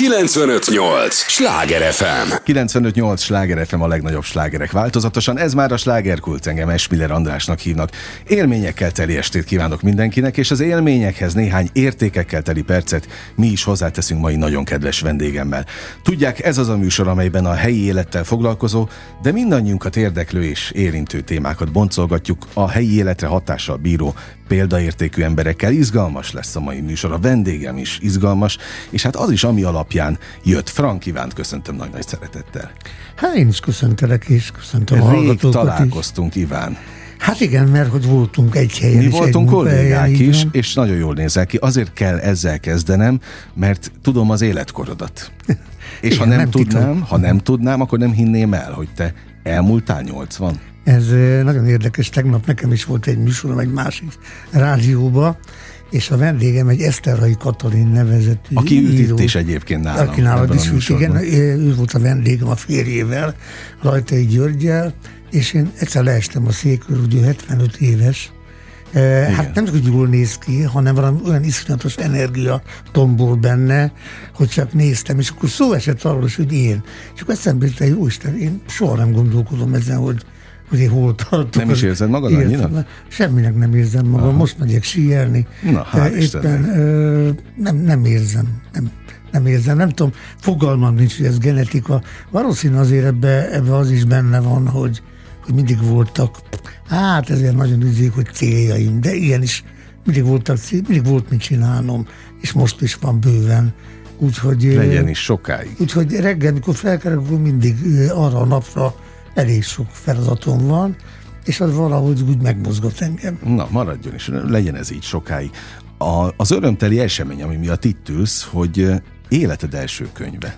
958! Sláger FM! 958! Sláger FM a legnagyobb slágerek változatosan. Ez már a slágerkult, engem Esmiller Andrásnak hívnak. Élményekkel teli estét kívánok mindenkinek, és az élményekhez néhány értékekkel teli percet mi is hozzáteszünk mai nagyon kedves vendégemmel. Tudják, ez az a műsor, amelyben a helyi élettel foglalkozó, de mindannyiunkat érdeklő és érintő témákat boncolgatjuk a helyi életre hatással bíró példaértékű emberekkel. Izgalmas lesz a mai műsor, a vendégem is izgalmas, és hát az is, ami alapján jött. Frank Ivánt köszöntöm nagy-nagy szeretettel. Hát én is köszöntelek, és köszöntöm a hallgatókat találkoztunk, is. Iván. Hát igen, mert hogy voltunk egy helyen Mi voltunk kollégák is, és nagyon jól nézel ki. Azért kell ezzel kezdenem, mert tudom az életkorodat. És igen, ha nem, nem tudnám, titok. ha nem tudnám, akkor nem hinném el, hogy te elmúltál 80. Ez nagyon érdekes. Tegnap nekem is volt egy műsorom egy másik rádióba, és a vendégem egy Eszterhai Katalin nevezetű Aki ült író, itt is egyébként nálam. Aki nálad is ült, igen. Ő volt a vendégem a férjével, Rajtai Györgyel, és én egyszer leestem a székről, ugye 75 éves, igen. Hát nem csak, hogy jól néz ki, hanem valami olyan iszonyatos energia tombol benne, hogy csak néztem, és akkor szó esett arról is, hogy én. És akkor eszembe jutott, jó Isten, én soha nem gondolkodom ezen, hogy én hol tartok. Nem is érzed magad annyira? Semminek nem érzem magam. Aha. Most megyek síelni. Na, hál' Éppen ö, nem, nem érzem. Nem, nem érzem, nem tudom, fogalmam nincs, hogy ez genetika. Valószínű azért ebbe, ebbe az is benne van, hogy, hogy mindig voltak, hát ezért nagyon üzik, hogy céljaim, de ilyen is mindig voltak cél, mindig volt mit csinálnom, és most is van bőven. Úgyhogy, Legyen is sokáig. Úgyhogy reggel, mikor felkerül, mindig arra a napra elég sok feladatom van, és az valahogy úgy megmozgott engem. Na, maradjon is, legyen ez így sokáig. A, az örömteli esemény, ami miatt itt ülsz, hogy életed első könyve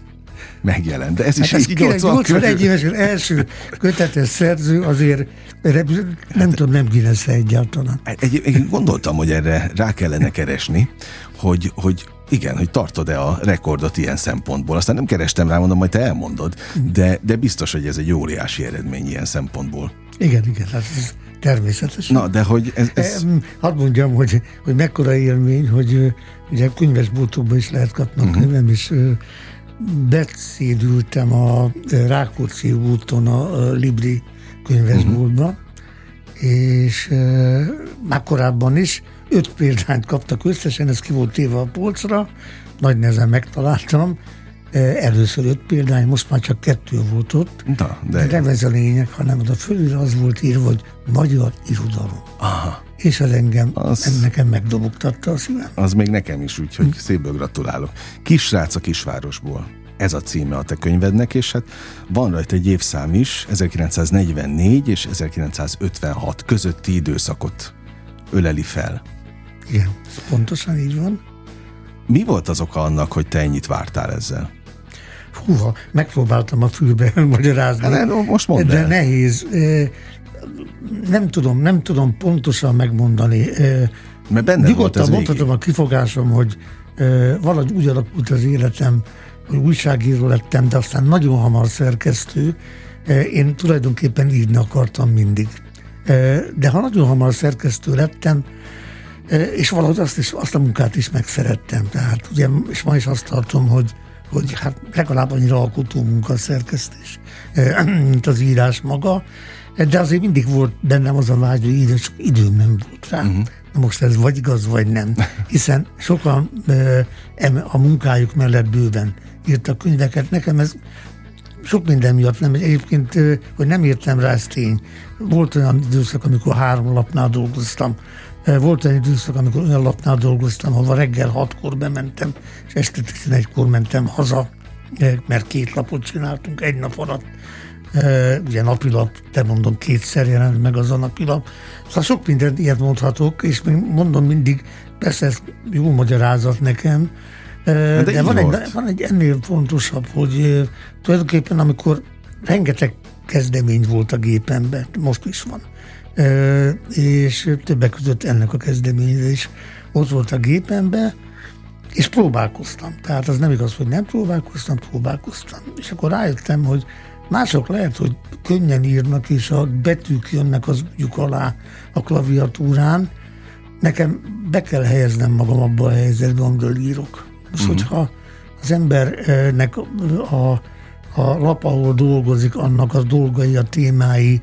megjelent. De ez is hát így 81 éves első kötetes szerző azért nem hát, tudom, nem Guinness egyáltalán. Egy, egy, gondoltam, hogy erre rá kellene keresni, hogy, hogy igen, hogy tartod-e a rekordot ilyen szempontból. Aztán nem kerestem rá, mondom, majd te elmondod, de, de biztos, hogy ez egy óriási eredmény ilyen szempontból. Igen, igen, hát ez természetes. Na, de hogy ez... ez... Hadd mondjam, hogy, hogy mekkora élmény, hogy ugye könyvesboltokban is lehet kapni uh-huh. könyvem, és beszédültem a Rákóczi úton a Libri könyvesboltba, uh-huh. és már korábban is öt példányt kaptak összesen, ez ki volt téve a polcra, nagy nehezen megtaláltam, először öt példány, most már csak kettő volt ott. Na, de, de nem ez a lényeg, hanem a fölül az volt írva, hogy magyar irodalom. Aha. És az engem, az, nekem megdobogtatta a szívem. Az még nekem is, úgyhogy hm. szépből gratulálok. Kisrác a kisvárosból. Ez a címe a te könyvednek, és hát van rajta egy évszám is, 1944 és 1956 közötti időszakot öleli fel. Igen, pontosan így van. Mi volt az oka annak, hogy te ennyit vártál ezzel? Húha, megpróbáltam a fülbe magyarázni. Hát, most mondd De el. nehéz. Nem tudom, nem tudom pontosan megmondani. Mert benne Nyugodtan mondhatom a kifogásom, hogy valahogy úgy alakult az életem, hogy újságíró lettem, de aztán nagyon hamar szerkesztő. Én tulajdonképpen írni akartam mindig. De ha nagyon hamar szerkesztő lettem, és valahogy azt, is, azt a munkát is megszerettem. Tehát ugye, és ma is azt tartom, hogy, hogy hát legalább annyira alkotó munka a szerkesztés, mint az írás maga, de azért mindig volt bennem az a vágy, hogy írni, csak időm nem volt rá. Uh-huh. Na most ez vagy igaz, vagy nem. Hiszen sokan a munkájuk mellett bőven írtak könyveket. Nekem ez sok minden miatt nem. Egyébként, hogy nem értem rá, ez tény. Volt olyan időszak, amikor három lapnál dolgoztam, volt egy időszak, amikor olyan lapnál dolgoztam, ahol reggel hatkor bementem, és este 11-kor mentem haza, mert két lapot csináltunk egy nap alatt. Ugye napilap, te mondom, kétszer jelent meg az a napilap. Szóval sok mindent ilyet mondhatok, és még mondom mindig, persze ez jó magyarázat nekem, de, de van, egy, van egy ennél fontosabb, hogy tulajdonképpen amikor rengeteg kezdemény volt a gépemben, most is van, és többek között ennek a kezdeményezés ott volt a gépemben, és próbálkoztam. Tehát az nem igaz, hogy nem próbálkoztam, próbálkoztam. És akkor rájöttem, hogy mások lehet, hogy könnyen írnak, és a betűk jönnek az ügyük alá a klaviatúrán. Nekem be kell helyeznem magam abba a helyzetbe, amiről írok. Most, uh-huh. hogyha az embernek a, a lap, ahol dolgozik, annak a dolgai, a témái,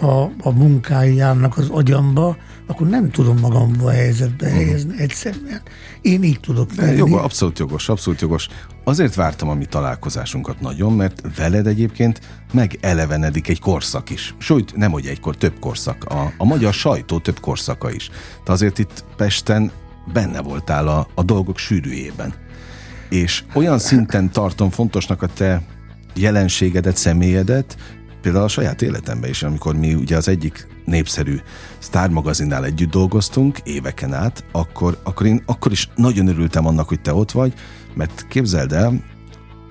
a, a munkái járnak az agyamba, akkor nem tudom magamba a helyzetbe uh-huh. helyezni egyszerűen. Én így tudok felni. Jogos, abszolút jogos, abszolút jogos. Azért vártam a mi találkozásunkat nagyon, mert veled egyébként megelevenedik egy korszak is. Sőt, nem hogy egykor, több korszak. A, a magyar sajtó több korszaka is. Te azért itt Pesten benne voltál a, a dolgok sűrűjében. És olyan szinten tartom fontosnak a te jelenségedet, személyedet, például a saját életemben is, amikor mi ugye az egyik népszerű Star magazinnál együtt dolgoztunk éveken át, akkor, akkor én akkor is nagyon örültem annak, hogy te ott vagy, mert képzeld el,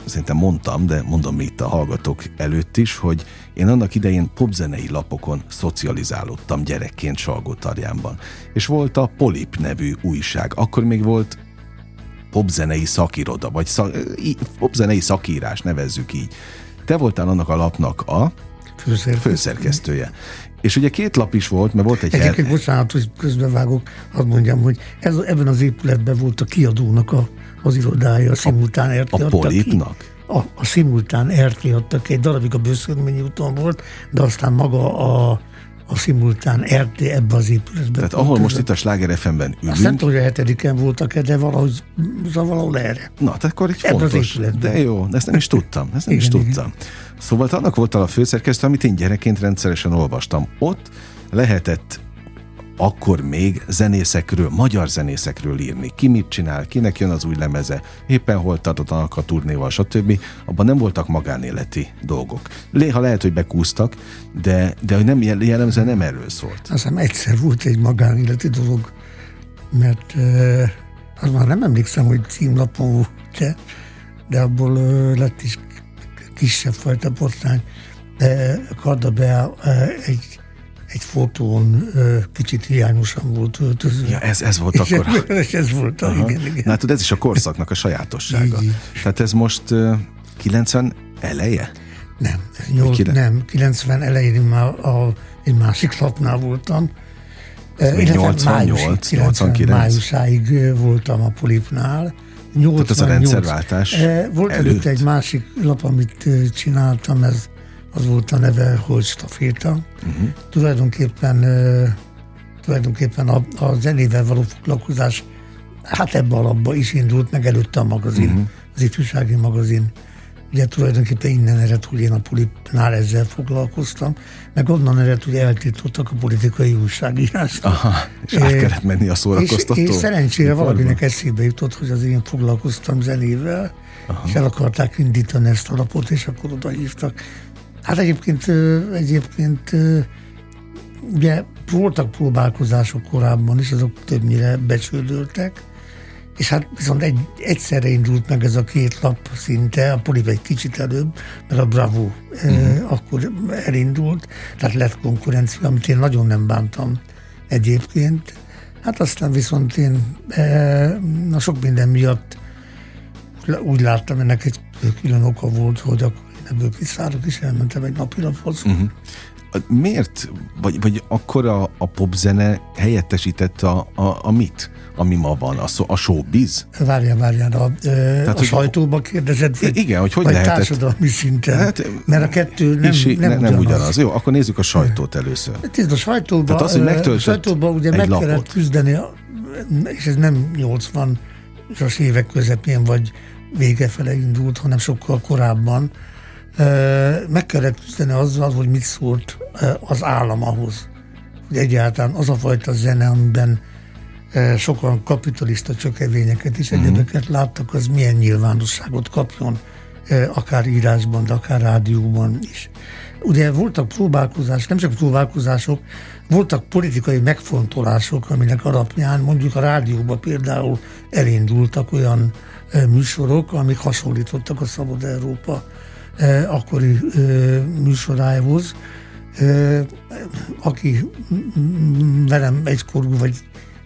szerintem mondtam, de mondom még itt a hallgatók előtt is, hogy én annak idején popzenei lapokon szocializálódtam gyerekként Salgótarjánban. És volt a Polip nevű újság. Akkor még volt popzenei szakiroda, vagy szak, popzenei szakírás, nevezzük így. Te voltál annak a lapnak a főszerkesztője. főszerkesztője. És ugye két lap is volt, mert volt egy... Egyébként, her... bocsánat, hogy közbevágok, hadd mondjam, hogy ez, ebben az épületben volt a kiadónak a, az irodája, a szimultán RT A, a Polipnak? Ki. A, a szimultán RT adtak egy darabig a Bőszörményi úton volt, de aztán maga a a szimultán RT ebbe az épületbe. Tehát ahol között. most itt a Sláger FM-ben ülünk. Azt nem tudom, hogy a hetediken voltak-e, de valahogy, valahol erre. Na, tehát akkor egy ebbe fontos. De jó, ezt nem is tudtam. Ezt nem igen, is tudtam. Igen. Szóval annak volt a főszerkesztő, amit én gyerekként rendszeresen olvastam. Ott lehetett akkor még zenészekről, magyar zenészekről írni. Ki mit csinál, kinek jön az új lemeze, éppen hol tartanak a turnéval, stb. Abban nem voltak magánéleti dolgok. Léha lehet, hogy bekúztak, de, de hogy nem jellemzően nem erről szólt. Azt hiszem egyszer volt egy magánéleti dolog, mert uh, az már nem emlékszem, hogy címlapon volt de, abból uh, lett is kisebb fajta botrány. De Kardabea uh, egy egy fotón kicsit hiányosan volt öltözve. Ja, ez, ez volt akkor. És ez volt, a, igen, igen. Na, tudod, ez is a korszaknak a sajátossága. Így, Tehát ez most uh, 90 eleje? Nem, 8, nem, 90 elején már a, egy másik lapnál voltam. Ez 88, május, 89. Májusáig voltam a Polipnál. 88, Tehát ez a rendszerváltás Volt előtt egy másik lap, amit csináltam, ez az volt a neve, hogy staféta. Uh-huh. Tulajdonképpen, tulajdonképpen a, a zenével való foglalkozás hát ebbe a labba is indult, meg előtte a magazin, uh-huh. az ifjúsági magazin. Ugye tulajdonképpen innen ered, hogy én a Polipnál ezzel foglalkoztam, meg onnan ered, hogy eltiltottak a politikai újságírást. Aha, és át kellett menni a szórakoztató. És, és szerencsére valakinek eszébe jutott, hogy az én foglalkoztam zenével, Aha. és el akarták indítani ezt a lapot, és akkor oda hívtak. Hát egyébként, egyébként ugye voltak próbálkozások korábban is, azok többnyire becsődöltek, és hát viszont egy, egyszerre indult meg ez a két lap szinte, a Poliv egy kicsit előbb, mert a Bravo uh-huh. eh, akkor elindult, tehát lett konkurencia, amit én nagyon nem bántam egyébként. Hát aztán viszont én eh, na sok minden miatt úgy láttam, ennek egy külön oka volt, hogy akkor ebből kiszállok, és elmentem egy napilaphoz. Uh-huh. Miért, vagy, vagy akkor a, a popzene helyettesítette a, a, a mit, ami ma van, a, a showbiz? Várjál, várjál, a, Tehát, a sajtóba kérdezed, vagy, igen, hogy hogy vagy lehetett? társadalmi szinten, hát, mert a kettő nem, is, nem, nem, ugyanaz. ugyanaz. Jó, akkor nézzük a sajtót először. Hát ez a sajtóba, Tehát az, hogy a sajtóba ugye meg lapot. kellett küzdeni, és ez nem 80-as évek közepén, vagy vége fele indult, hanem sokkal korábban, meg kellett küzdeni azzal, hogy mit szólt az állam ahhoz. Hogy egyáltalán az a fajta zene, amiben sokan kapitalista csökevényeket és mhm. egyebeket láttak, az milyen nyilvánosságot kapjon, akár írásban, de akár rádióban is. Ugye voltak próbálkozások, nem csak próbálkozások, voltak politikai megfontolások, aminek alapján mondjuk a rádióban például elindultak olyan műsorok, amik hasonlítottak a Szabad Európa akkori eh, műsorához, eh, aki velem egykorú, vagy,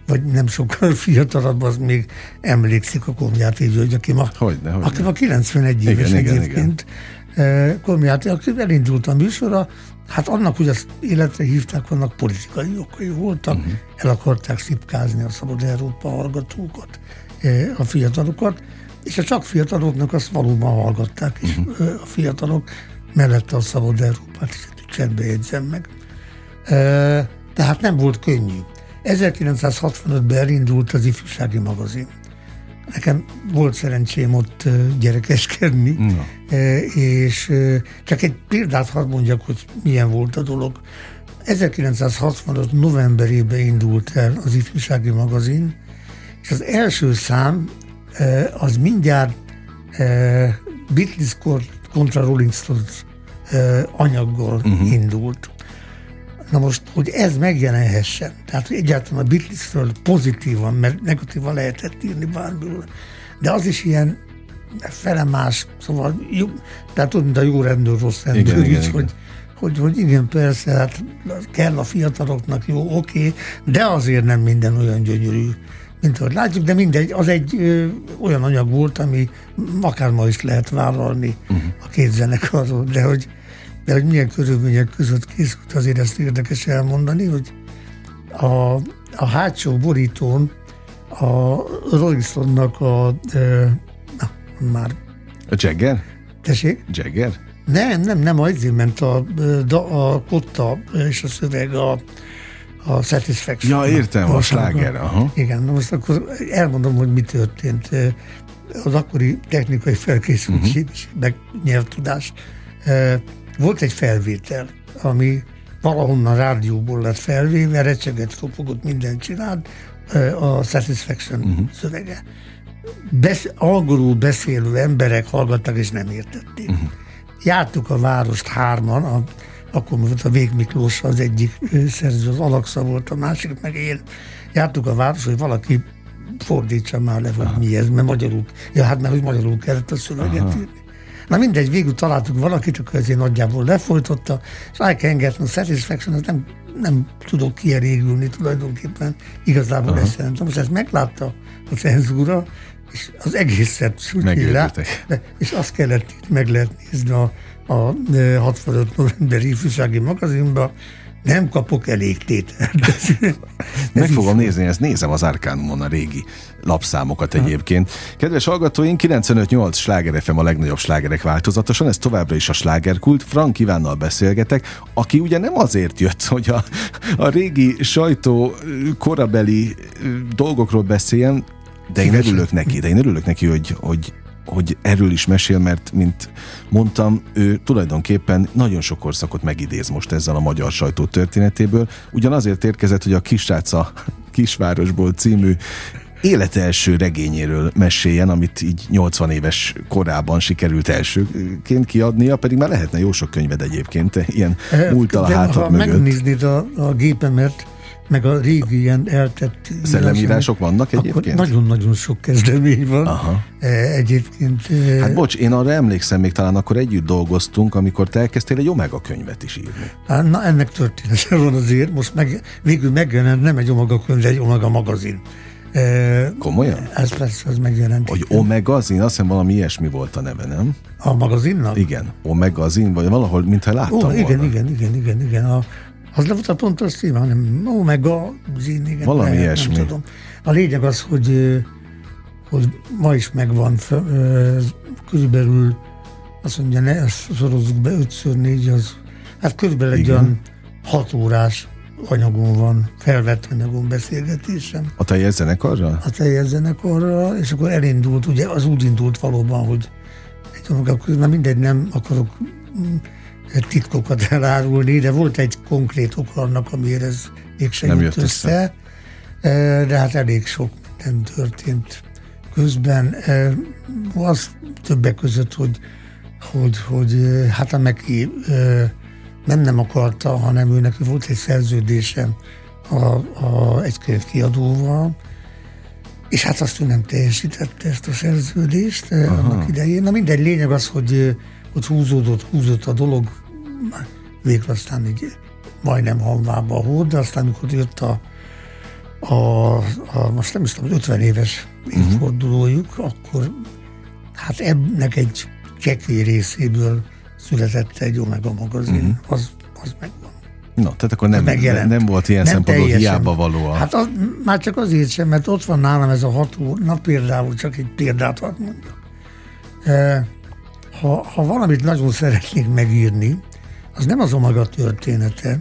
vagy nem sokkal fiatalabb, az még emlékszik a Komjáti György, aki ma, hogyne, hogyne. Aki ma 91 éves igen, egyébként. Igen, Komjáti, aki elindult a műsora, hát annak, hogy az életre hívták, vannak politikai okai voltak, uh-huh. el akarták szipkázni a Szabad Európa hallgatókat, a fiatalokat, és a csak fiataloknak azt valóban hallgatták, és uh-huh. a fiatalok mellette a Szabad Európát is csendbe jegyzem meg. Tehát nem volt könnyű. 1965-ben elindult az ifjúsági magazin. Nekem volt szerencsém ott gyerekeskedni, no. és csak egy példát hadd mondjak, hogy milyen volt a dolog. 1965 novemberében indult el az ifjúsági magazin, és az első szám az mindjárt Beatles kontra Rolling Stones anyaggal uh-huh. indult. Na most, hogy ez megjelenhessen, tehát hogy egyáltalán a Beatlesről pozitívan, mert negatívan lehetett írni bármilyen, de az is ilyen felemás, szóval jó, tehát tudod, mint a jó rendőr, rossz rendőr, igen, igen, hogy, igen. Hogy, hogy igen, persze, hát kell a fiataloknak, jó, oké, okay, de azért nem minden olyan gyönyörű, mint ahogy látjuk, de mindegy, az egy ö, olyan anyag volt, ami akár ma is lehet vállalni uh-huh. a két zenekarról, de hogy de hogy milyen körülmények között készült, azért ezt érdekes elmondani, hogy a, a hátsó borítón a Rolling Stone-nak a, e, na, már... A Jagger? Tessék? Jagger? Nem, nem, nem, azért ment a, a, a kotta és a szöveg a, a Satisfaction. Ja, értem, a, a sláger. Aha. Igen, na most akkor elmondom, hogy mi történt. Az akkori technikai felkészültség uh-huh. meg nyelvtudás volt egy felvétel, ami valahonnan rádióból lett felvéve, recseget, kopogott, mindent csinált, a Satisfaction uh-huh. szövege. Besz, angolul beszélő emberek hallgattak és nem értették. Uh-huh. Jártuk a várost hárman, a, akkor volt a Vég Miklós az egyik szerző, az Alaksa volt a másik, meg én. Jártuk a város, hogy valaki fordítsa már le, hogy mi ez, mert magyarul, ja hát mert hogy magyarul kellett a szöveget írni. Na mindegy, végül találtuk valakit, akkor ezért nagyjából lefolytotta, és I can get no satisfaction, az nem, nem tudok kielégülni tulajdonképpen, igazából ezt szerintem. Most ezt meglátta a cenzúra, és az egészet rá, és azt kellett meg lehet nézni a, a 65 novemberi ifjúsági magazinba, nem kapok elég tételt. Meg fogom nézni, ezt nézem az Arkánumon a régi lapszámokat egyébként. Kedves hallgatóink, 95-8 sláger FM a legnagyobb slágerek változatosan, ez továbbra is a slágerkult. Frank Ivánnal beszélgetek, aki ugye nem azért jött, hogy a, a régi sajtó korabeli dolgokról beszéljen, de én örülök neki, de én örülök neki, hogy, hogy hogy erről is mesél, mert, mint mondtam, ő tulajdonképpen nagyon sok korszakot megidéz most ezzel a magyar sajtó történetéből. Ugyanazért érkezett, hogy a Kisrác a Kisvárosból című élet első regényéről meséljen, amit így 80 éves korában sikerült elsőként kiadnia, pedig már lehetne jó sok könyved egyébként, ilyen múltal a hátad mögött. Ha megnéznéd a, a gépemet, meg a régi ilyen eltett... Szellemírások vannak egyébként? Nagyon-nagyon sok kezdemény van Aha. E, egyébként. E, hát bocs, én arra emlékszem, még talán akkor együtt dolgoztunk, amikor te elkezdtél egy Omega könyvet is írni. Hát, na ennek története van azért, most meg, végül megjelent nem egy Omega könyv, de egy Omega magazin. E, Komolyan? Ez persze, az megjelent. Hogy Omegazin, azt hiszem valami ilyesmi volt a neve, nem? A magazinnak? Igen, Omegazin, vagy valahol, mintha láttam Ó, igen, volna. igen, igen, igen, igen. A, az nem volt a pontos cím, hanem Omega zin, igen. Valami lehet, ilyesmi. Nem tudom. A lényeg az, hogy, hogy ma is megvan körülbelül azt mondja, ne ezt szorozzuk be 5 négy az hát körülbelül egy olyan 6 órás anyagon van, felvett anyagon beszélgetésem. A teljes zenekarral? A teljes zenekarral, és akkor elindult, ugye az úgy indult valóban, hogy egy na mindegy, nem akarok titkokat elárulni, de volt egy konkrét ok annak, amiért ez mégsem Nem jött össze. össze. De hát elég sok minden történt közben. Az többek között, hogy, hogy, hogy hát a Meki nem nem akarta, hanem ő neki volt egy szerződése a, a, egy könyvkiadóval, és hát azt ő nem teljesítette ezt a szerződést Aha. annak idején. Na mindegy, lényeg az, hogy, hogy húzódott, húzott a dolog, végül aztán így majdnem halvába a hód, de aztán amikor jött a, a, a most nem is tudom, 50 éves mhm. évfordulójuk, uh-huh. akkor hát ennek egy csekély részéből született egy Omega magazin, uh-huh. az, az megvan. No, tehát akkor nem, megjelent. nem volt ilyen nem szempontból teljesen. hiába való. A... Hát az, már csak azért sem, mert ott van nálam ez a hat na például csak egy példát hadd mondjak. E, ha, ha valamit nagyon szeretnék megírni, az nem az a maga története,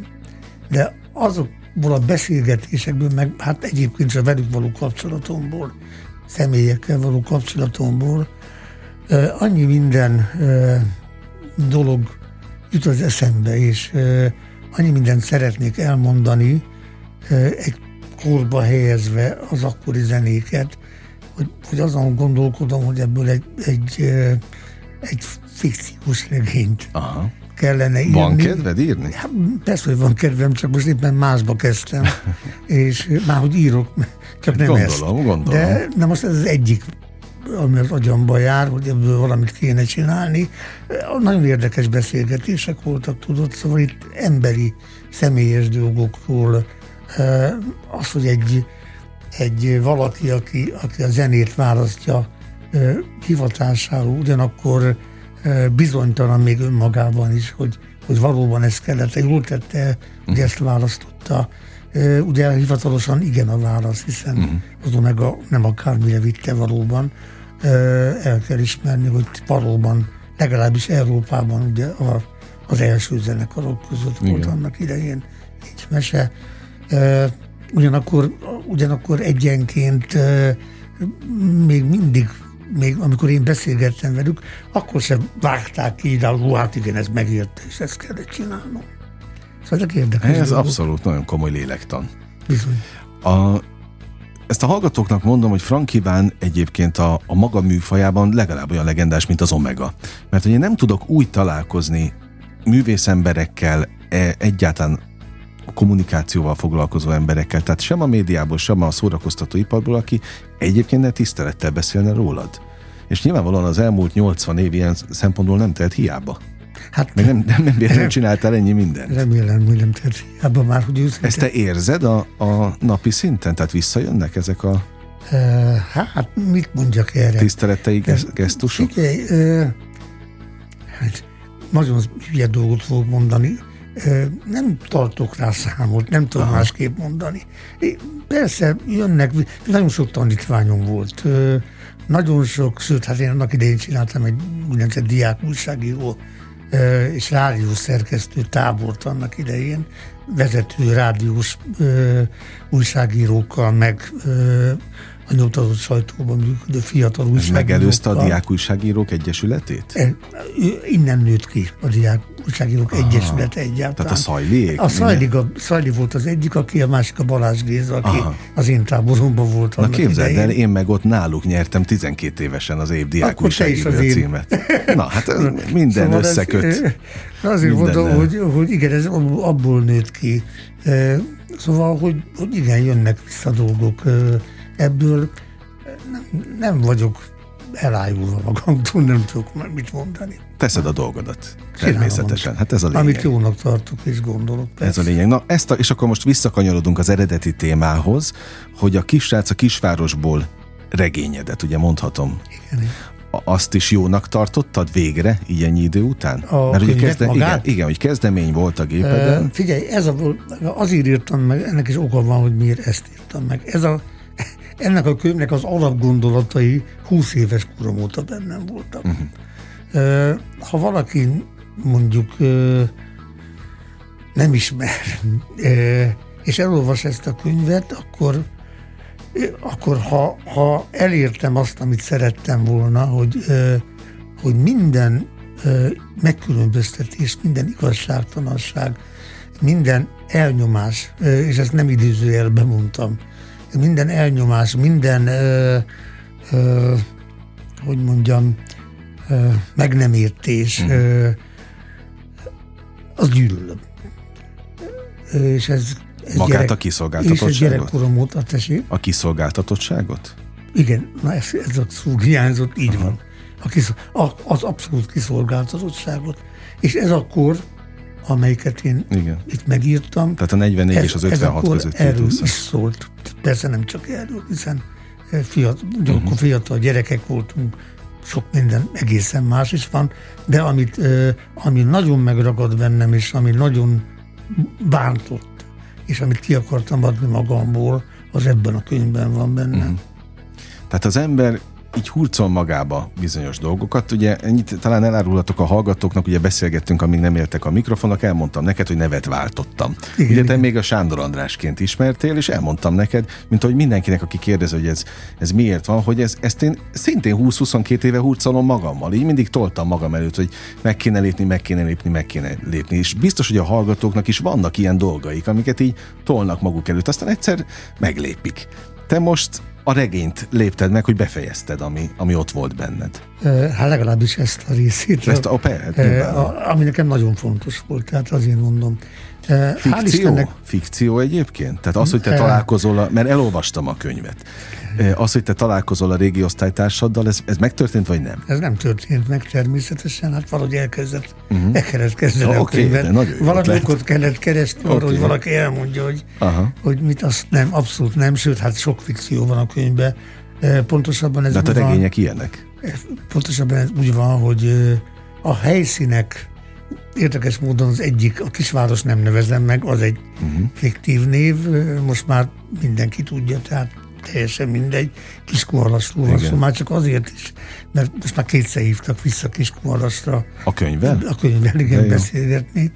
de azokból a beszélgetésekből, meg hát egyébként a velük való kapcsolatomból, személyekkel való kapcsolatomból, annyi minden dolog jut az eszembe, és annyi mindent szeretnék elmondani, egy korba helyezve az akkori zenéket, hogy, hogy azon gondolkodom, hogy ebből egy, egy, egy fikciós regényt Aha. Kellene írni. Van kedved írni? Hát, persze, hogy van kedvem, csak most éppen másba kezdtem, és már hogy írok, csak nem gondolom, ezt. Gondolom, De na most ez az egyik ami az agyamba jár, hogy ebből valamit kéne csinálni. Nagyon érdekes beszélgetések voltak, tudod, szóval itt emberi, személyes dolgokról, az, hogy egy, egy valaki, aki, aki a zenét választja hivatásául, ugyanakkor bizonytalan még önmagában is, hogy, hogy valóban ez kellett. Jól tette, hogy ezt választotta. Ugye hivatalosan igen a válasz, hiszen uh-huh. az Omega nem akármire vitte valóban. El kell ismerni, hogy valóban legalábbis Európában ugye a, az első zenekarok között igen. volt annak idején egy mese. Ugyanakkor, ugyanakkor egyenként még mindig még amikor én beszélgettem velük, akkor sem vágták ki, de hát igen, ez megérte, és ezt kellett csinálnom. Szóval ezek érdekes. Ez dolgok. abszolút nagyon komoly lélektan. Bizony. A, ezt a hallgatóknak mondom, hogy Frank Iván egyébként a, a maga műfajában legalább olyan legendás, mint az Omega. Mert hogy én nem tudok úgy találkozni művészemberekkel, e, egyáltalán kommunikációval foglalkozó emberekkel, tehát sem a médiából, sem a szórakoztató iparból, aki egyébként ne tisztelettel beszélne rólad. És nyilvánvalóan az elmúlt 80 év ilyen szempontból nem telt hiába. Hát, Meg nem, nem, nem nem csináltál ennyi mindent. Remélem, hogy nem telt hiába már, hogy őszinte. Ezt te érzed a, a napi szinten? Tehát visszajönnek ezek a... Hát, mit mondjak erre? Tiszteletei gesztusok? Figyelj, hát nagyon hülye dolgot fogok mondani nem tartok rá számot, nem tudom Aha. másképp mondani. Persze jönnek, nagyon sok tanítványom volt, nagyon sok, sőt, hát én annak idején csináltam egy úgynevezett diák újságíró és rádiós szerkesztő tábort annak idején, vezető rádiós újságírókkal, meg a nyomtatott sajtóban működő fiatal újságírók. Ez megelőzte a Diák Újságírók Egyesületét? Innen nőtt ki a Diák Újságírók Aha, Egyesülete egyáltalán. Tehát a Szajliék? A Szajli, a Szajli volt az egyik, aki a másik a Balázs Géza, aki Aha. az én táboromban volt. Na képzeld el, én meg ott náluk nyertem 12 évesen az év Diák Akkor Újságíró címet. Na, hát minden szóval összeköt. Ez, azért mondom, hogy, hogy igen, ez abból nőtt ki. Szóval, hogy, hogy igen, jönnek vissza dolgok ebből nem, nem vagyok elájulva magamtól, nem tudok mit mondani. Teszed a dolgodat. Természetesen. Hát ez a lényeg. Amit jónak tartok és gondolok. Persze. Ez a lényeg. Na, ezt a, és akkor most visszakanyarodunk az eredeti témához, hogy a kisrác a kisvárosból regényedet, ugye mondhatom. Igen. Azt is jónak tartottad végre, ennyi idő után? A Mert ugye kezde, igen, igen, hogy kezdemény volt a gépeden. Uh, figyelj, ez a, azért írtam meg, ennek is oka van, hogy miért ezt írtam meg. Ez a ennek a könyvnek az alapgondolatai 20 éves korom óta bennem voltak. Uh-huh. Ha valaki mondjuk nem ismer, és elolvas ezt a könyvet, akkor, akkor ha, ha elértem azt, amit szerettem volna, hogy, hogy minden megkülönböztetés, minden igazságtalanság, minden elnyomás, és ezt nem idézőjelben mondtam, minden elnyomás, minden, ö, ö, hogy mondjam, ö, meg nem értés, mm. ö, az gyűlölöm. És ez, ez Magát gyerek, a kiszolgáltatottságot? És ez gyerekkorom óta, tessék. A kiszolgáltatottságot? Igen, na ez, ez a szó hiányzott, így Aha. van. A kiszol, a, az abszolút kiszolgáltatottságot. És ez akkor, amelyiket én Igen. itt megírtam. Tehát a 44 ez, és az 56 között. Erről is szólt. Persze nem csak erről, hiszen eh, fiatal, uh-huh. fiatal gyerekek voltunk, sok minden egészen más is van, de amit, eh, ami nagyon megragad bennem, és ami nagyon bántott, és amit ki akartam adni magamból, az ebben a könyvben van benne. Mm. Tehát az ember így hurcol magába bizonyos dolgokat. Ugye ennyit talán elárulhatok a hallgatóknak, ugye beszélgettünk, amíg nem éltek a mikrofonok, elmondtam neked, hogy nevet váltottam. Igen, ugye te még a Sándor Andrásként ismertél, és elmondtam neked, mint hogy mindenkinek, aki kérdez, hogy ez, ez miért van, hogy ez, ezt én szintén 20-22 éve hurcolom magammal. Így mindig toltam magam előtt, hogy meg kéne lépni, meg kéne lépni, meg kéne lépni. És biztos, hogy a hallgatóknak is vannak ilyen dolgaik, amiket így tolnak maguk előtt, aztán egyszer meglépik. Te most a regényt lépted meg, hogy befejezted, ami, ami ott volt benned. Hát legalábbis ezt a részét. Ezt a, per, a, ami nekem nagyon fontos volt, tehát azért mondom. Fikció? Istennek, Fikció egyébként? Tehát az, hogy te találkozol, a, mert elolvastam a könyvet. Az, hogy te találkozol a régi osztálytársaddal, ez, ez megtörtént, vagy nem? Ez nem történt meg természetesen, hát valahogy elkezdett, uh-huh. el kellett kezdeni a könyvet. Valami okot kellett keresni arra, okay. hogy valaki elmondja, hogy, Aha. hogy mit azt nem, abszolút nem, sőt, hát sok fikció van a könyvben. Pontosabban ez De hát a regények van, ilyenek? Pontosabban ez úgy van, hogy a helyszínek Érdekes módon az egyik, a kisváros nem nevezem meg, az egy uh-huh. fiktív név, most már mindenki tudja, tehát teljesen mindegy, Kiskuhalasról van szó, már csak azért is, mert most már kétszer hívtak vissza Kiskuhalasra. A könyvvel? A könyvvel, igen, beszélgetni.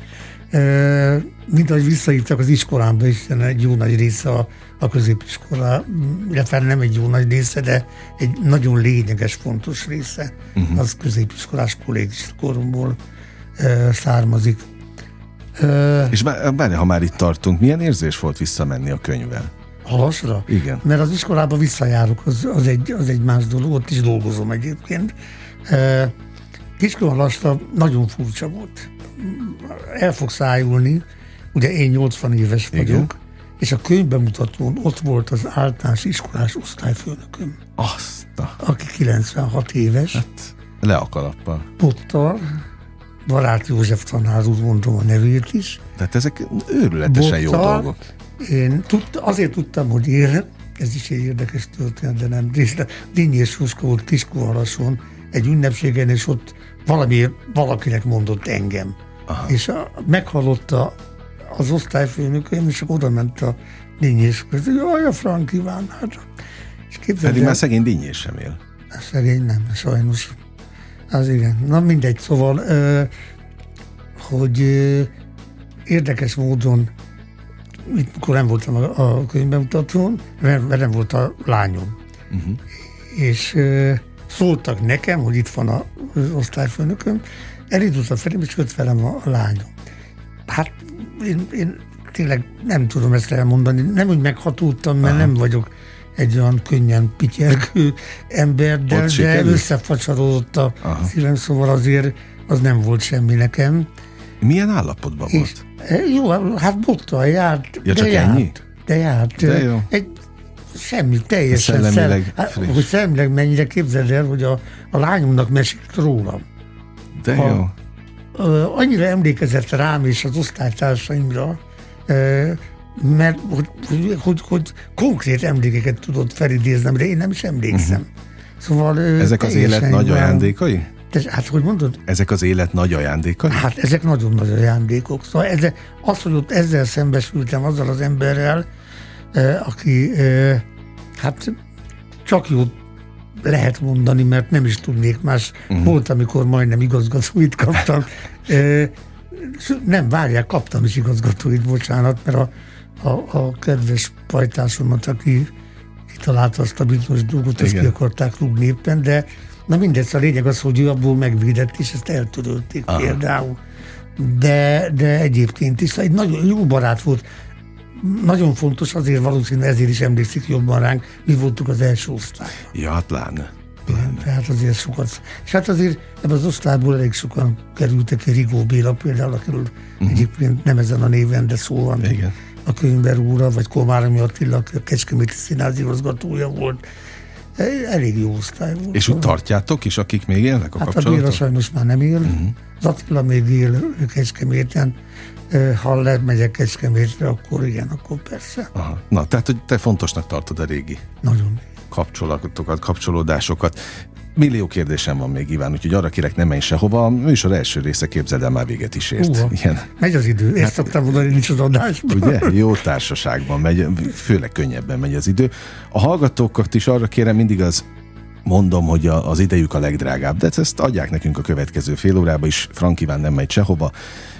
E, mint ahogy visszahívtak az iskolámba is, egy jó nagy része a, a középiskola, illetve nem egy jó nagy része, de egy nagyon lényeges, fontos része uh-huh. az középiskolás kollégis koromból származik. És bárni, ha már itt tartunk, milyen érzés volt visszamenni a könyvvel? Halasra? Igen. Mert az iskolába visszajárok, az, az, egy, az egy más dolog, ott is dolgozom egyébként. Kiskunhalasra nagyon furcsa volt. El fog szájulni, ugye én 80 éves vagyok, Igen. és a könyvbemutatón ott volt az általános iskolás osztályfőnököm. Azt a... Aki 96 éves. Hát, le a kalappal. Pottal, Barát József tanár úr mondom a nevét is. Tehát ezek őrületesen jó dolgok. Én tud, azért tudtam, hogy él, ez is egy érdekes történet, de nem részlet. Dinnyés Huszka volt Kiskuharason egy ünnepségen, és ott valami, valakinek mondott engem. Aha. És a, meghallotta az osztályfőnököm, és oda ment a Dinnyés hogy jaj, a Frank Iván, hát. És Pedig már szegény Dinnyés sem él. Szegény nem, sajnos. Az igen. Na mindegy, szóval, hogy érdekes módon mikor nem voltam a, a könyvbemutatón, mert, nem volt a lányom. Uh-huh. És szóltak nekem, hogy itt van a, az osztályfőnököm, elindult felém, és jött velem a, a lányom. Hát én, én tényleg nem tudom ezt elmondani, nem úgy meghatultam, mert Aha. nem vagyok egy olyan könnyen pityergő ember, de, de összefacsarodott a szívem, szóval azért az nem volt semmi nekem. Milyen állapotban és, volt? Jó, hát bottal járt. Ja, csak de ennyi? Járt, de járt. De jó. Egy, semmi, teljesen szellemileg hát, Hogy szellemileg mennyire képzeld el, hogy a, a lányomnak mesélt rólam. De a, jó. A, annyira emlékezett rám és az osztálytársaimra, mert hogy, hogy, hogy, hogy konkrét emlékeket tudott felidéznem, de én nem is emlékszem. Uh-huh. Szóval Ezek az élet nagy ajándékai? Te, hát, hogy mondod? Ezek az élet nagy ajándékai? Hát ezek nagyon nagy ajándékok. Szóval ez, az, hogy ott ezzel szembesültem azzal az emberrel, eh, aki eh, hát csak jót lehet mondani, mert nem is tudnék más. Uh-huh. Volt, amikor majdnem igazgatóit kaptam. eh, nem, várják, kaptam is igazgatóit, bocsánat, mert a, a, a kedves pajtásomat, aki kitalálta azt a bizonyos dolgot, ezt ki akarták rúgni éppen, de Na mindegy, a lényeg az, hogy ő abból megvédett, és ezt eltörölték Aha. például. De, de egyébként is egy nagyon jó barát volt. Nagyon fontos, azért valószínűleg ezért is emlékszik jobban ránk, mi voltunk az első osztály. Ja, hát pláne. Igen, tehát azért sokat. És hát azért ebben az osztályból elég sokan kerültek Rigó Béla például, akiről uh-huh. egyébként nem ezen a néven, de szó van. Igen. A könyvber úra, vagy Komáromi Attila, a Kecskeméti Színház igazgatója volt elég jó osztály volt. És úgy tartjátok is, akik még élnek a hát kapcsolatot? Hát a Béla sajnos már nem él. Uh-huh. Az Attila még él Kecskeméten. Ha megyek Kecskemétre, akkor igen, akkor persze. Aha. Na, tehát, hogy te fontosnak tartod a régi Nagyon. kapcsolatokat, kapcsolódásokat. Millió kérdésem van még, Iván, úgyhogy arra kérek, nem menj sehova. A műsor első része képzeld el már véget is ért. Uha, Igen. Megy az idő, ezt hát, szoktam mondani, nincs az adásban. Ugye? Jó társaságban megy, főleg könnyebben megy az idő. A hallgatókat is arra kérem mindig az mondom, hogy a, az idejük a legdrágább, de ezt adják nekünk a következő fél órába is. Frank Iván nem megy sehova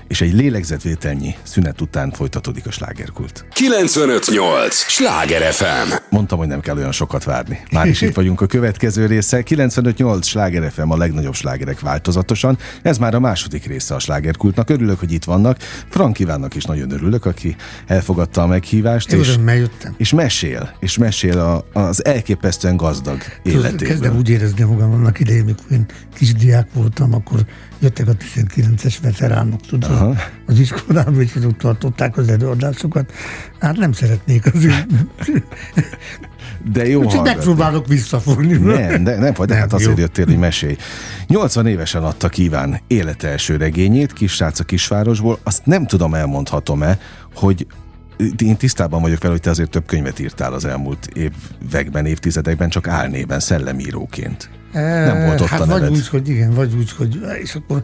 és egy lélegzetvételnyi szünet után folytatódik a slágerkult. 958! Sláger FM! Mondtam, hogy nem kell olyan sokat várni. Már is itt vagyunk a következő része. 958 Sláger FM a legnagyobb slágerek változatosan. Ez már a második része a slágerkultnak. Örülök, hogy itt vannak. Frank Ivánnak is nagyon örülök, aki elfogadta a meghívást. Én és, jöttem. és mesél, és mesél a, az elképesztően gazdag életéből. Kezdem úgy érezni magam annak idején, mikor én kisdiák voltam, akkor jöttek a 19-es veteránok, tudod, Aha. az iskolába, és ott tartották az előadásokat. Hát nem szeretnék az de jó Úgyhogy megpróbálok visszafogni. Nem, de, nem vagy, de hát azért jó. jöttél, hogy mesélj. 80 évesen adta kíván élete első regényét, kisrác a kisvárosból. Azt nem tudom, elmondhatom-e, hogy én tisztában vagyok vele, hogy te azért több könyvet írtál az elmúlt években, évtizedekben, csak álnéven, szellemíróként. Nem volt ott hát a vagy neved. úgy, hogy igen, vagy úgy, hogy és akkor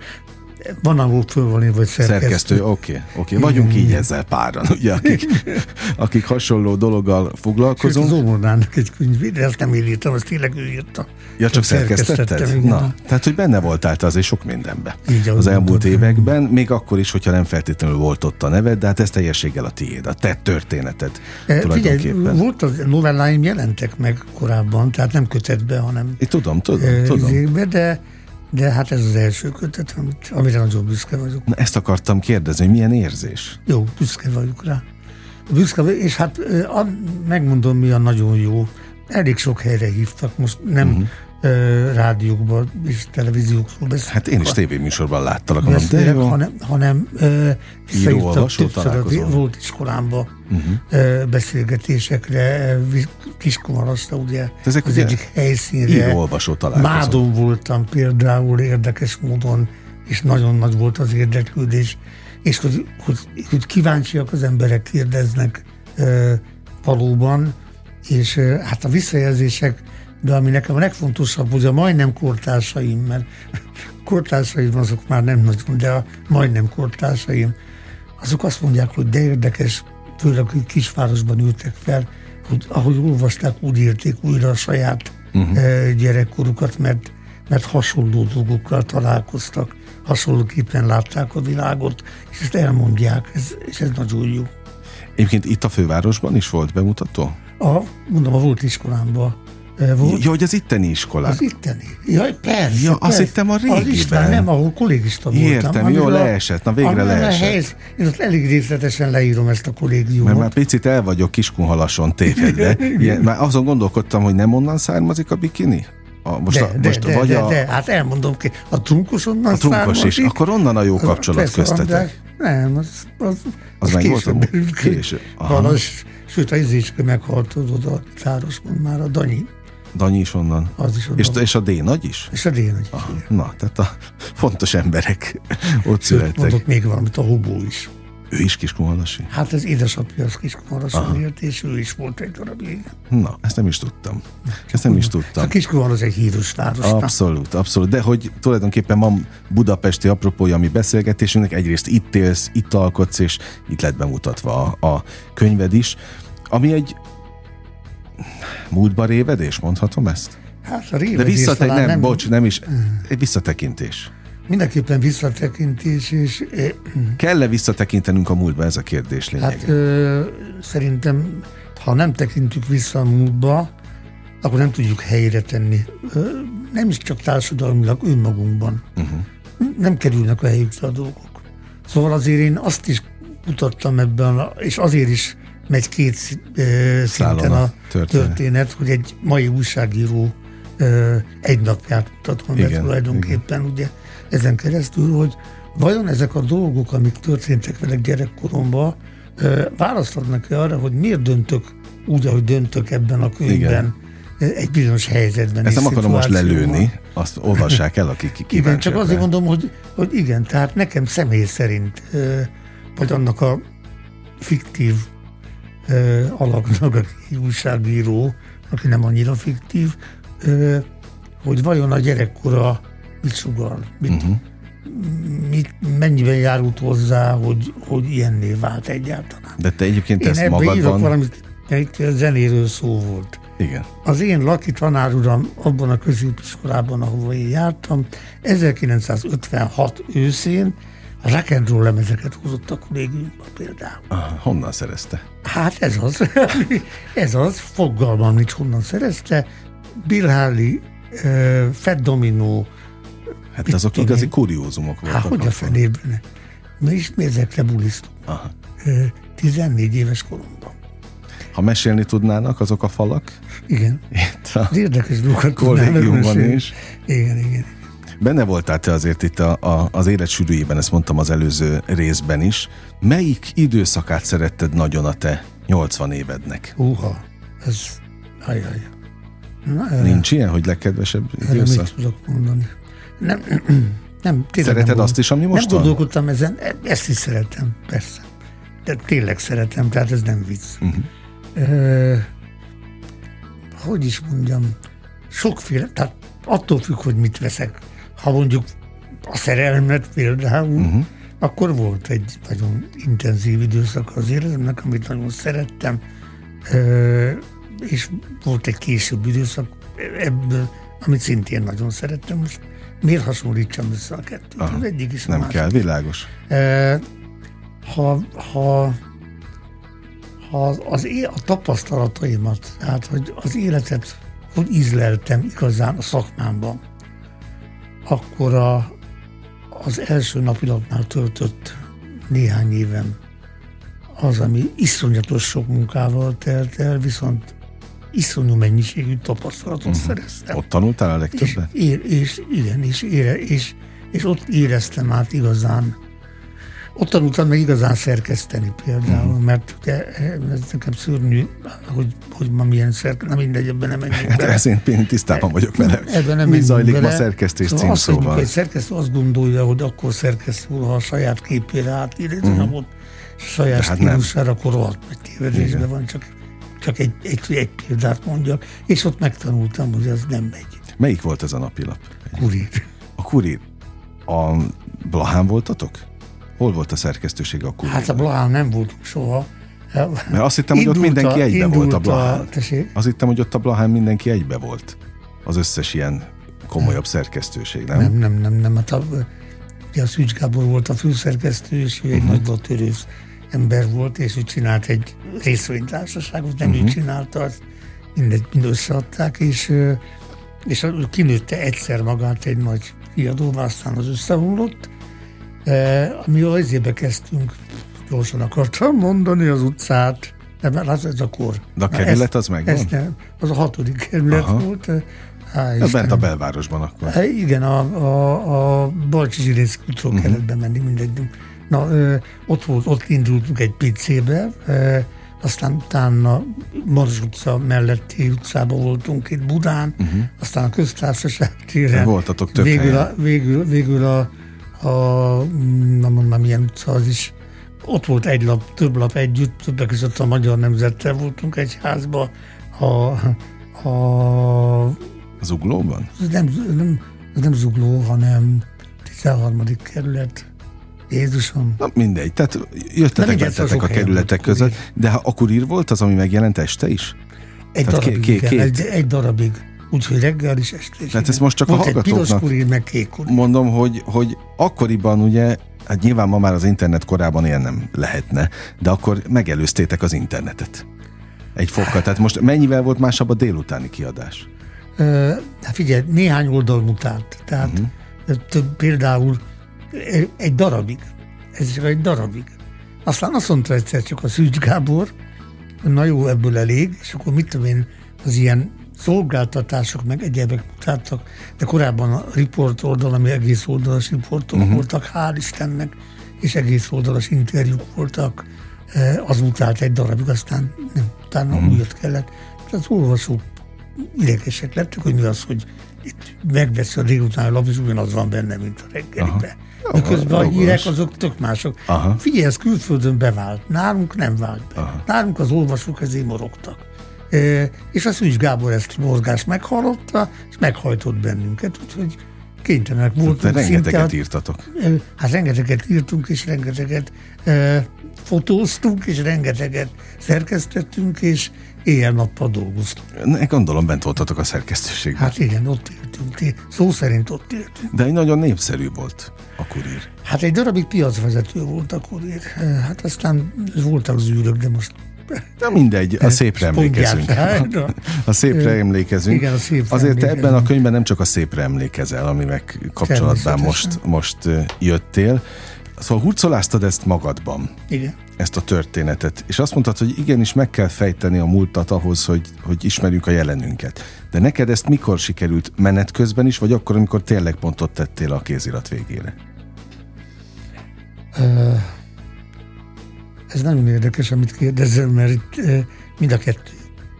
van, ahol föl van vagy szerkesztő. Szerkesztő, oké, okay. Okay. Vagyunk így ezzel páran, ugye, akik, akik hasonló dologgal foglalkozunk. Sőt, az Ómornának egy könyvét, de ezt nem én írtam, azt tényleg ő írta. Ja, csak, szerkesztetted? Na, tehát, hogy benne voltál te azért sok mindenbe. Így, az elmúlt mondtam. években, még akkor is, hogyha nem feltétlenül volt ott a neved, de hát ez teljességgel a tiéd, a te történeted e, Figyelj, volt az novelláim jelentek meg korábban, tehát nem kötetbe, hanem... Én tudom, tudom, e, tudom. De de hát ez az első kötet, amit, amire nagyon büszke vagyok. Na ezt akartam kérdezni, hogy milyen érzés? Jó, büszke vagyok rá. Büszke vagyok, és hát a, megmondom, mi a nagyon jó. Elég sok helyre hívtak, most nem uh-huh. rádiókban és televíziókról beszélek. Hát én is tévéműsorban láttalak, hanem, de jó. hanem, hanem visszaírtak többször volt iskolámban uh-huh. beszélgetésekre, Kiskomaraszta, ugye, ezek az ugye egyik helyszínre. olvasó találkozó. Mádon voltam például érdekes módon, és nagyon nagy volt az érdeklődés, és hogy, hogy, hogy kíváncsiak az emberek kérdeznek valóban, és hát a visszajelzések de ami nekem a legfontosabb, hogy a majdnem kortársaim, mert kortársaim azok már nem nagyon, de a majdnem kortársaim, azok azt mondják, hogy de érdekes, főleg, hogy kisvárosban ültek fel, hogy ahogy olvasták, úgy érték újra a saját uh-huh. gyerekkorukat, mert, mert hasonló dolgokkal találkoztak, hasonlóképpen látták a világot, és ezt elmondják, ez, és ez nagyon jó. Egyébként itt a fővárosban is volt bemutató? A, mondom, a volt iskolámban volt. Ja, hogy az itteni iskolák. Az itteni. Ja, persze. Ja, persze. azt hittem a régiben. Az István, nem, ahol kollégista voltam. Értem, jó, leesett. Na végre leesett. Helyz, én ott elég részletesen leírom ezt a kollégiumot. Mert már picit el vagyok Kiskunhalason tévedve. Ilyen, már azon gondolkodtam, hogy nem onnan származik a bikini? A, most de, a, most de, vagy de, a, de, hát elmondom ki, a trunkos onnan A trunkos származik. is, akkor onnan a jó kapcsolat az, köztetek. András, nem, az, az, az, az később. Később. Halas, sőt, az Izécske meghalt oda Városban már a Danyi. Danyi is onnan. Az is onnan. És, és a D nagy is? És a D nagy is. na, tehát a fontos emberek ott születtek. Mondok még valamit, a Hobó is. Ő is Kiskunhalasi? Hát az édesapja az Kiskunhalason élt, és ő is volt egy darab igen. Na, ezt nem is tudtam. Ezt nem is tudtam. A Kiskunhalas egy híros város. Abszolút, abszolút. De hogy tulajdonképpen ma budapesti apropója a mi beszélgetésünknek, egyrészt itt élsz, itt alkotsz, és itt lett bemutatva a, a könyved is, ami egy múltba révedés, mondhatom ezt? Hát a révedés De visszatek, nem, nem, bocs, nem is, egy visszatekintés. Mindenképpen visszatekintés, és... Kell-e visszatekintenünk a múltba, ez a kérdés lényege? Hát ö, szerintem, ha nem tekintünk vissza a múltba, akkor nem tudjuk helyre tenni. Ö, nem is csak társadalmilag, önmagunkban. Uh-huh. Nem kerülnek a helyükre a dolgok. Szóval azért én azt is mutattam ebben, és azért is megy két szinten a történet. történet, hogy egy mai újságíró egy napját mutatom be tulajdonképpen, igen. ugye ezen keresztül, hogy vajon ezek a dolgok, amik történtek velek gyerekkoromban, választ adnak-e arra, hogy miért döntök úgy, ahogy döntök ebben a könyvben, igen. egy bizonyos helyzetben. Ezt nem akarom most lelőni, azt olvassák el, akik kíváncsiak. Igen, csak azért mondom, hogy, hogy igen, tehát nekem személy szerint, vagy annak a fiktív alaknak, aki újságíró, aki nem annyira fiktív, hogy vajon a gyerekkora mit sugal, mit, uh-huh. mit, mennyiben járult hozzá, hogy, hogy ilyenné vált egyáltalán. De te egyébként Én ezt ebben magadban... írok valamit, itt zenéről szó volt. Igen. Az én Laki tanáruram abban a középiskolában, ahova én jártam, 1956 őszén rock and roll lemezeket hozott a kollégiumba például. Aha, honnan szerezte? Hát ez az, ez az, fogalmam nincs honnan szerezte. Bill Harley, uh, Fat Domino, Hát Mit azok igazi kuriózumok voltak. hát hogy a fenében. Mi is mi ezekre bulisztunk. Aha. Ö, 14 éves koromban. Ha mesélni tudnának azok a falak, Igen. itt a Az érdekes dolgokat kollégiumban is. Igen, igen. Benne voltál te azért itt a, a, az élet sűrűjében, ezt mondtam az előző részben is. Melyik időszakát szeretted nagyon a te 80 évednek? Húha, ez, ajaj. Na, erre- Nincs ilyen, hogy legkedvesebb Erre időszak? mit tudok mondani? Nem, nem Szereted nem azt is, ami most Nem van? gondolkodtam ezen, e- ezt is szeretem, persze. De tényleg szeretem, tehát ez nem vicc. Uh-huh. Ö, hogy is mondjam, sokféle, tehát attól függ, hogy mit veszek. Ha mondjuk a szerelmet például, uh-huh. akkor volt egy nagyon intenzív időszak az életemnek, amit nagyon szerettem, és volt egy később időszak ebből, amit szintén nagyon szerettem. Most miért hasonlítsam össze a kettőt? Aha. Az egyik is a Nem másik. kell, világos. Ha, ha, ha az, é- a tapasztalataimat, tehát hogy az életet hogy ízleltem igazán a szakmámban, akkor a, az első napilapnál töltött néhány évem az, ami iszonyatos sok munkával telt el, viszont iszonyú mennyiségű tapasztalatot uh-huh. szereztem. Ott tanultál a És, legtöbbet? ér, és igen, és, ére, és, és ott éreztem át igazán, ott tanultam meg igazán szerkeszteni például, Mhm. uh-huh. mert ugye ez nekem szörnyű, hogy, hogy ma milyen szerkeszteni, na mindegy, ebben nem menjünk Hát bele. én, én tisztában vagyok vele. Ebben nem Mi zajlik bele. ma szerkesztés szóval azt, hogy címszóval? egy szerkesztő azt gondolja, hogy akkor szerkesztő, ha a saját képére átír egy anyagot, saját Mhm. De hát stílusára, akkor rohadt nagy tévedésben van, csak, csak egy, egy, egy példát mondjak, és ott megtanultam, hogy ez nem megy. Melyik volt ez a napilap? Kurír. A Kurír. A Blahán voltatok? Hol volt a szerkesztőség a Kurír? Hát a Blahán nem voltunk soha. Mert azt hittem, hogy ott mindenki egybe volt a Blahán. Azt hittem, hogy ott a Blahán mindenki egybe volt. Az összes ilyen komolyabb szerkesztőség, nem? Nem, nem, nem, nem. Hát a, ugye a Szűcs Gábor volt a főszerkesztő, és ő egy Mhm. uh-huh. nagy törősz ember volt, és ő csinált egy részvénytársaságot, nem Mhm. uh-huh. ő csinálta, azt mindegy, mind összeadták, és, és kinőtte egyszer magát egy nagy kiadóvá, aztán az összeomlott. E, ami az izébe kezdtünk, gyorsan akartam mondani az utcát, de mert az ez a kor. De a Na, kerület ezt- az megvan? ezt nem, az a hatodik kerület Aha. volt. e, Há, Ez bent a belvárosban akkor. Hát igen, a, a, a Balcsi Zsirinsz útról Mhm. uh-huh. kellett bemenni, mindegy. Na, ö, ott, volt, ott indultunk egy pizzébe, ö, aztán utána Marzs utca melletti utcában voltunk itt Budán, uh-huh. aztán a köztársaság téren. Mhm. Voltatok több végül, helyen. a, végül, végül a, a, nem mondom, milyen utca az is, ott volt egy lap, több lap együtt, többek között a Magyar Nemzettel voltunk egy házba, a, a Az uglóban? ez nem, nem, nem zugló, hanem 13. kerület. Jézusom. Na mindegy, tehát jöttetek, sok a kerületek között, de ha a kurír volt az, ami megjelent este is? Egy Tehát darabig, ké- igen, két- egy, egy darabig. Úgyhogy reggel is, este is. Tehát igen. ez most csak a Volt egy piros hallgatóknak- kurír, meg kék kurír. Mondom, hogy, hogy akkoriban ugye, hát nyilván ma már az internet korában ilyen nem lehetne, de akkor megelőztétek az internetet. Egy fokkal. Tehát most mennyivel volt másabb a délutáni kiadás? Ö, Hát figyelj, néhány oldal mutált. Tehát uh-huh. több, például egy- egy darabig. Ez csak egy darabig. Aztán azt mondta egyszer csak a Szűcs Gábor, na jó, ebből elég, és akkor mit tudom én, az ilyen szolgáltatások meg egyebek mutattak, de korábban a riport oldal, ami egész oldalas riportok uh-huh. voltak, hál' Istennek, és egész oldalas interjúk voltak, eh, az mutált egy darabig, aztán nem, utána uh-huh. újat kellett. Tehát az olvasók idegesek lettek, hogy mi az, hogy itt megveszi a délutáni lap, és ugyanaz van benne, mint a reggelibe. Miközben a hírek azok tök mások. Aha. Figyelj, ez külföldön bevált, nálunk nem vált be. Aha. Nálunk az olvasók ezért morogtak. És a Szűcs Gábor ezt mozgást meghallotta, és meghajtott bennünket, úgyhogy kénytelenek voltunk. De rengeteget szinte, írtatok. Hát rengeteget írtunk, és rengeteget e, fotóztunk, és rengeteget szerkesztettünk, és éjjel-nappal dolgoztunk. Ne, gondolom bent voltatok a szerkesztőségben. Hát igen, ott éltünk, szó szerint ott éltünk. De egy nagyon népszerű volt a kurír. Hát egy darabig piacvezető volt a kurír. Hát aztán voltak zűrök, de most Na mindegy, a szépre emlékezünk. A szépre emlékezünk. Igen, a szépre Azért te ebben a könyvben nem csak a szépre emlékezel, amivel kapcsolatban most, most jöttél. Szóval hurcoláztad ezt magadban. Igen. Ezt a történetet. És azt mondtad, hogy igenis meg kell fejteni a múltat ahhoz, hogy, hogy ismerjük a jelenünket. De neked ezt mikor sikerült? Menet közben is, vagy akkor, amikor tényleg pontot tettél a kézirat végére? Uh ez nagyon érdekes, amit kérdezem, mert itt mind a kettő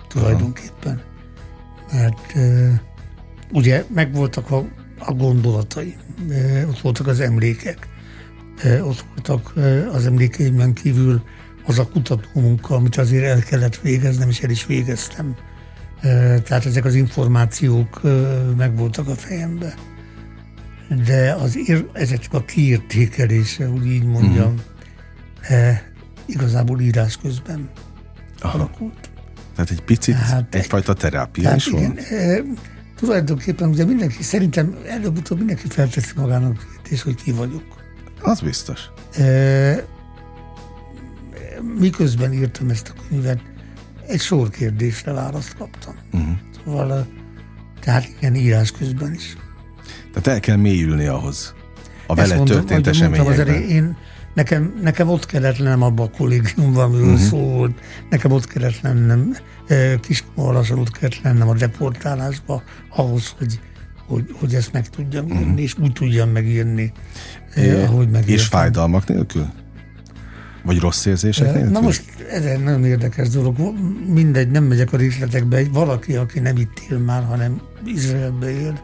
tulajdonképpen. Mert ugye megvoltak a, a gondolatai, ott voltak az emlékek, ott voltak az emlékeimben kívül az a kutatómunka, amit azért el kellett végeznem, és el is végeztem. Tehát ezek az információk megvoltak a fejembe. De az ér, ezek csak a kiértékelése, úgy így mondjam, uh-huh igazából írás közben Aha. alakult. Tehát egy picit hát, egyfajta terápia tehát is igen, van? E, tulajdonképpen ugye mindenki, szerintem előbb-utóbb mindenki felteszi magának kérdést, hogy ki vagyok. Az biztos. E, miközben írtam ezt a könyvet, egy sor kérdésre választ kaptam. Uh-huh. Szóval, tehát igen, írás közben is. Tehát el kell mélyülni ahhoz, a vele történt eseményekben. Én Nekem, nekem ott kellett lennem abban a kollégiumban, amiről uh-huh. szó volt. Nekem ott kellett lennem, Kiskomarasan ott kellett lennem a deportálásba, ahhoz, hogy, hogy, hogy ezt meg tudjam írni, uh-huh. és úgy tudjam megírni, é, ahogy megírtam. És fájdalmak nélkül? Vagy rossz érzések nélkül? Na most ez egy nagyon érdekes dolog. Mindegy, nem megyek a részletekbe. Valaki, aki nem itt él már, hanem Izraelbe él,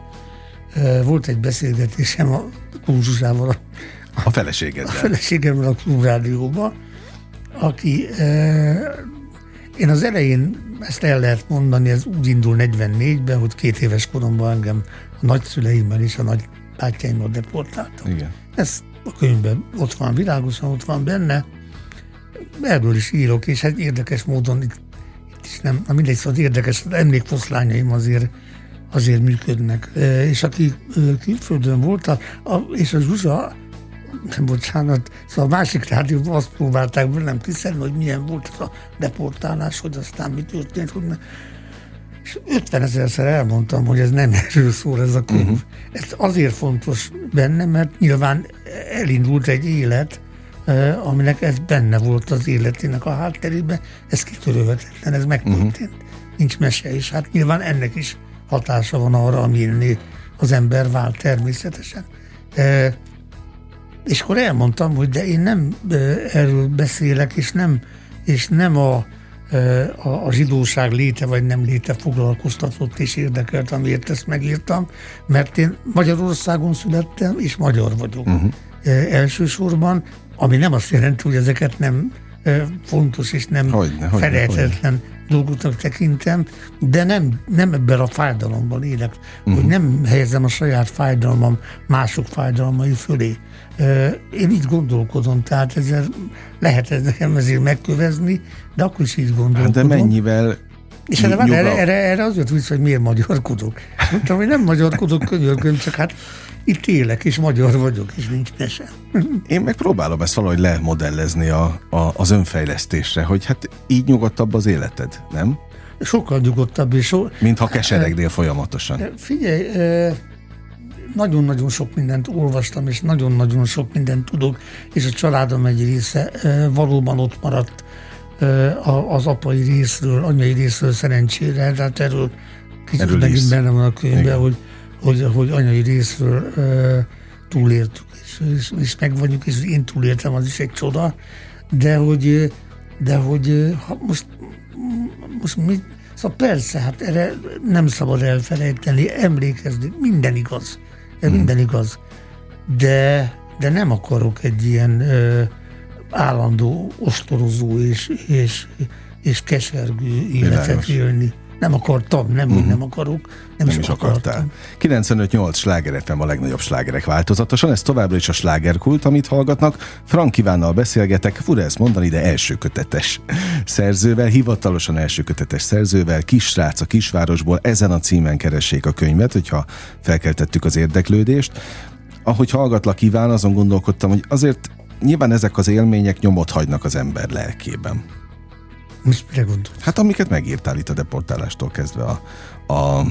volt egy beszélgetésem a Kúzsuzsával, a feleségeddel. A feleségemmel a klubrádióba, aki e, én az elején ezt el lehet mondani, ez úgy indul 44-ben, hogy két éves koromban engem a nagyszüleimmel és a nagy bátyáimmal deportáltak. Igen. Ez a könyvben ott van, világosan ott van benne. Erről is írok, és hát érdekes módon itt, itt is nem, na mindegy, szóval érdekes, az emlékfoszlányaim azért azért működnek. E, és aki e, külföldön volt, a, a, és a Zsuzsa bocsánat, szóval a másik rádióban azt próbálták velem kiszedni, hogy milyen volt az a deportálás, hogy aztán mi történt, hogy ne. És 50 ezerszer elmondtam, hogy ez nem erről szól ez a könyv. Uh-huh. Ez azért fontos benne, mert nyilván elindult egy élet, aminek ez benne volt az életének a hátterében, ez kitörölhetetlen, ez megtörtént. Uh-huh. Nincs mese, és hát nyilván ennek is hatása van arra, amin az ember vált természetesen. És akkor elmondtam, hogy de én nem erről beszélek, és nem, és nem a, a, a zsidóság léte vagy nem léte foglalkoztatott és érdekelt, amiért ezt megírtam, mert én Magyarországon születtem, és magyar vagyok. Uh-huh. Elsősorban, ami nem azt jelenti, hogy ezeket nem fontos és nem hogyne, felejtetlen dolgoknak tekintem, de nem, nem ebben a fájdalomban élek, uh-huh. hogy nem helyezem a saját fájdalmam mások fájdalmai fölé. Én így gondolkodom, tehát ezzel lehet ez nekem ezért megkövezni, de akkor is így gondolkodom. Hát de mennyivel és erre, van, erre, erre, erre az jött vissza, hogy miért magyarkodok. Mondtam, hogy nem magyarkodok, könyörgöm, csak hát itt élek, és magyar vagyok, és nincs mese. Én meg próbálom ezt valahogy lemodellezni a, a, az önfejlesztésre, hogy hát így nyugodtabb az életed, nem? Sokkal nyugodtabb. És so... Mint ha keseregnél folyamatosan. Figyelj, nagyon-nagyon sok mindent olvastam, és nagyon-nagyon sok mindent tudok, és a családom egy része valóban ott maradt az apai részről, anyai részről szerencsére, tehát erről kicsit megint benne van a könyvben, hogy, hogy, hogy anyai részről túléltük, és, és, és meg vagyunk, és én túléltem, az is egy csoda, de hogy, de hogy ha most, most mi, szóval persze, hát erre nem szabad elfelejteni, emlékezni, minden igaz ez minden igaz. De, de nem akarok egy ilyen ö, állandó ostorozó és, és, és kesergő életet élni. Nem akartam, nem, uh-huh. nem akarok, nem, Nem is akartál. 95-8 sláger FM a legnagyobb slágerek változatosan, ez továbbra is a slágerkult, amit hallgatnak. Frank Ivánnal beszélgetek, fura ezt mondani, de első kötetes szerzővel, hivatalosan első kötetes szerzővel, kisrác a kisvárosból, ezen a címen keressék a könyvet, hogyha felkeltettük az érdeklődést. Ahogy hallgatlak Iván, azon gondolkodtam, hogy azért nyilván ezek az élmények nyomot hagynak az ember lelkében. Mire gondolsz? Hát amiket megírtál itt a deportálástól kezdve a, a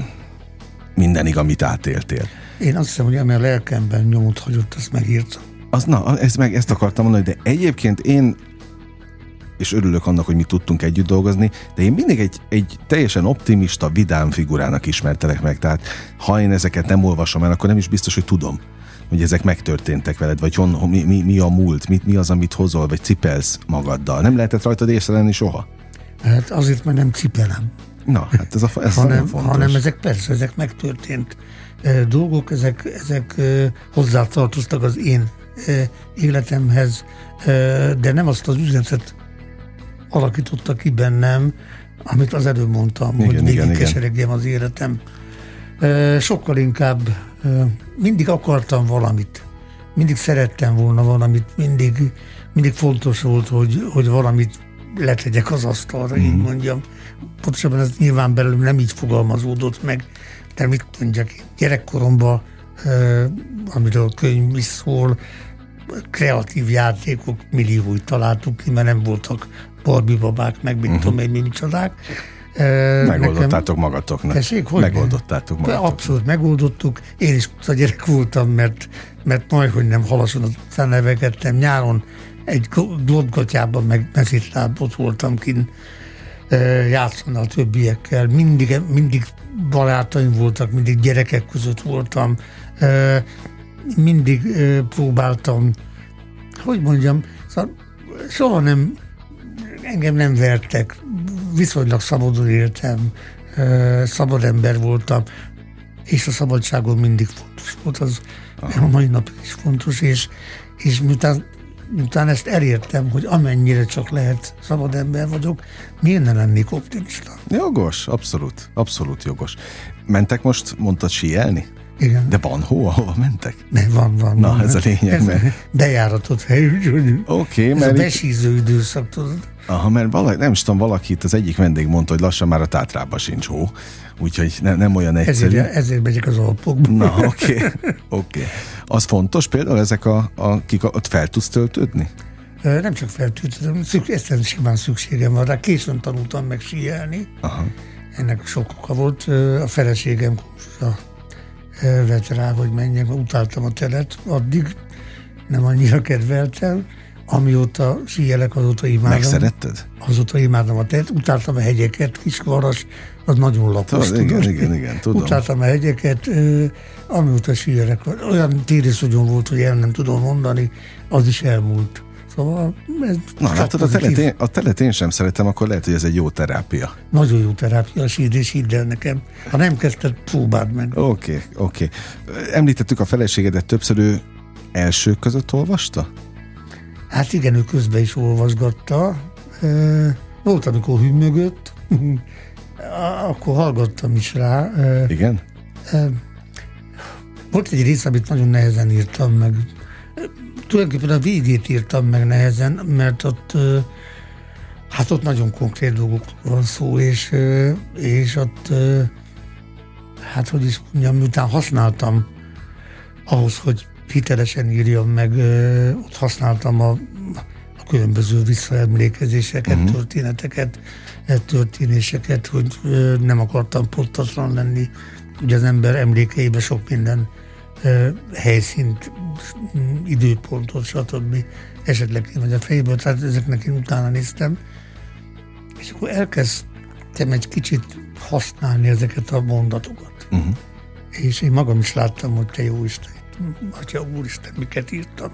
mindenig, amit átéltél. Én azt hiszem, hogy ami a lelkemben nyomot hagyott, azt megírtam. Az, na, ezt, meg, ezt akartam mondani, de egyébként én és örülök annak, hogy mi tudtunk együtt dolgozni, de én mindig egy, egy teljesen optimista, vidám figurának ismertelek meg, tehát ha én ezeket nem olvasom el, akkor nem is biztos, hogy tudom, hogy ezek megtörténtek veled, vagy hon, mi, mi, mi a múlt, mit, mi az, amit hozol, vagy cipelsz magaddal. Nem lehetett rajtad észrevenni soha? Hát azért, mert nem cipelem. Na, hát ez, a, ez hanem, fontos. hanem ezek persze, ezek megtörtént dolgok, ezek, ezek hozzátartoztak az én életemhez, de nem azt az üzenetet alakította ki bennem, amit az előbb mondtam, Igen, hogy végig igen. keseregjem az életem. Sokkal inkább mindig akartam valamit, mindig szerettem volna valamit, mindig, mindig fontos volt, hogy, hogy valamit letegyek az asztalra, mm. így mondjam. Pontosabban ez nyilván belőlem nem így fogalmazódott meg, de mit mondjak, gyerekkoromban, amiről a könyv is szól, kreatív játékok millióit találtuk ki, mert nem voltak Barbie babák, meg mit uh-huh. tudom én, mi micsodák. Megoldottátok magatoknak. Tessék, hogy Megoldottátok magatoknak. Abszolút megoldottuk. Én is gyerek voltam, mert, mert majd, hogy nem utcán nevegettem. Nyáron egy glotgatyában meg mezitlábot voltam kint játszani a többiekkel. Mindig, mindig barátaim voltak, mindig gyerekek között voltam. Mindig próbáltam, hogy mondjam, szóval soha nem, engem nem vertek, viszonylag szabadon éltem, szabad ember voltam, és a szabadságon mindig fontos volt, az a mai napig is fontos, és, és miután, miután ezt elértem, hogy amennyire csak lehet szabad ember vagyok, miért ne lennék optimista? Jogos, abszolút, abszolút jogos. Mentek most, mondtad síelni? Igen. De van hó, ahova mentek? Ne, van, van. Na, van. ez a lényeg, Ez mert- bejáratott hely, úgyhogy Oké, ez a mert, itt, besíző időszak, tudod. Aha, mert valaki, nem is tudom, valaki itt az egyik vendég mondta, hogy lassan már a Tátrában sincs hó, úgyhogy ne, nem olyan egyszerű. Ezért, ezért megyek az Alpokba. Na, oké, okay, oké. Okay. Az fontos például ezek a, a kik, ott fel tudsz töltődni? Nem csak szükség, egyszerűen simán szükségem van rá. Későn tanultam meg síelni. Aha. Ennek sok oka volt. A feleségem kurzusa ö, vett rá, hogy menjek. Utáltam a telet, addig nem annyira kedveltem. Amióta síelek, azóta imádom. Megszeretted? Azóta imádom a telet. Utáltam a hegyeket, Kisvaras, az nagyon lapos. Tudod, igen, igen, igen, tudom. Utáltam a hegyeket, amióta síelek. Olyan tériszonyom volt, hogy el nem tudom mondani, az is elmúlt. Szóval ez Na, látod, a telet, én, a telet én sem szeretem, akkor lehet, hogy ez egy jó terápia. Nagyon jó terápia a sír, és hidd el nekem. Ha nem kezdted, próbáld meg. Oké, okay, oké. Okay. Említettük a feleségedet többször, ő elsők között olvasta? Hát igen, ő közben is olvasgatta. Volt, amikor hümmögött, akkor hallgattam is rá. Igen? Volt egy rész, amit nagyon nehezen írtam meg. Tulajdonképpen a végét írtam meg nehezen, mert ott hát ott nagyon konkrét dolgokról van szó, és, és ott hát hogy is mondjam, miután használtam ahhoz, hogy hitelesen írjam meg, ott használtam a, a különböző visszaemlékezéseket, uh-huh. történeteket, ö, történéseket, hogy nem akartam pontatlan lenni. Ugye az ember emlékeibe sok minden helyszínt, időpontot, stb. esetleg vagy a fejéből, tehát ezeknek én utána néztem. És akkor elkezdtem egy kicsit használni ezeket a mondatokat. Uh-huh. És én magam is láttam, hogy te jó Isten, Atya Úristen, miket írtam.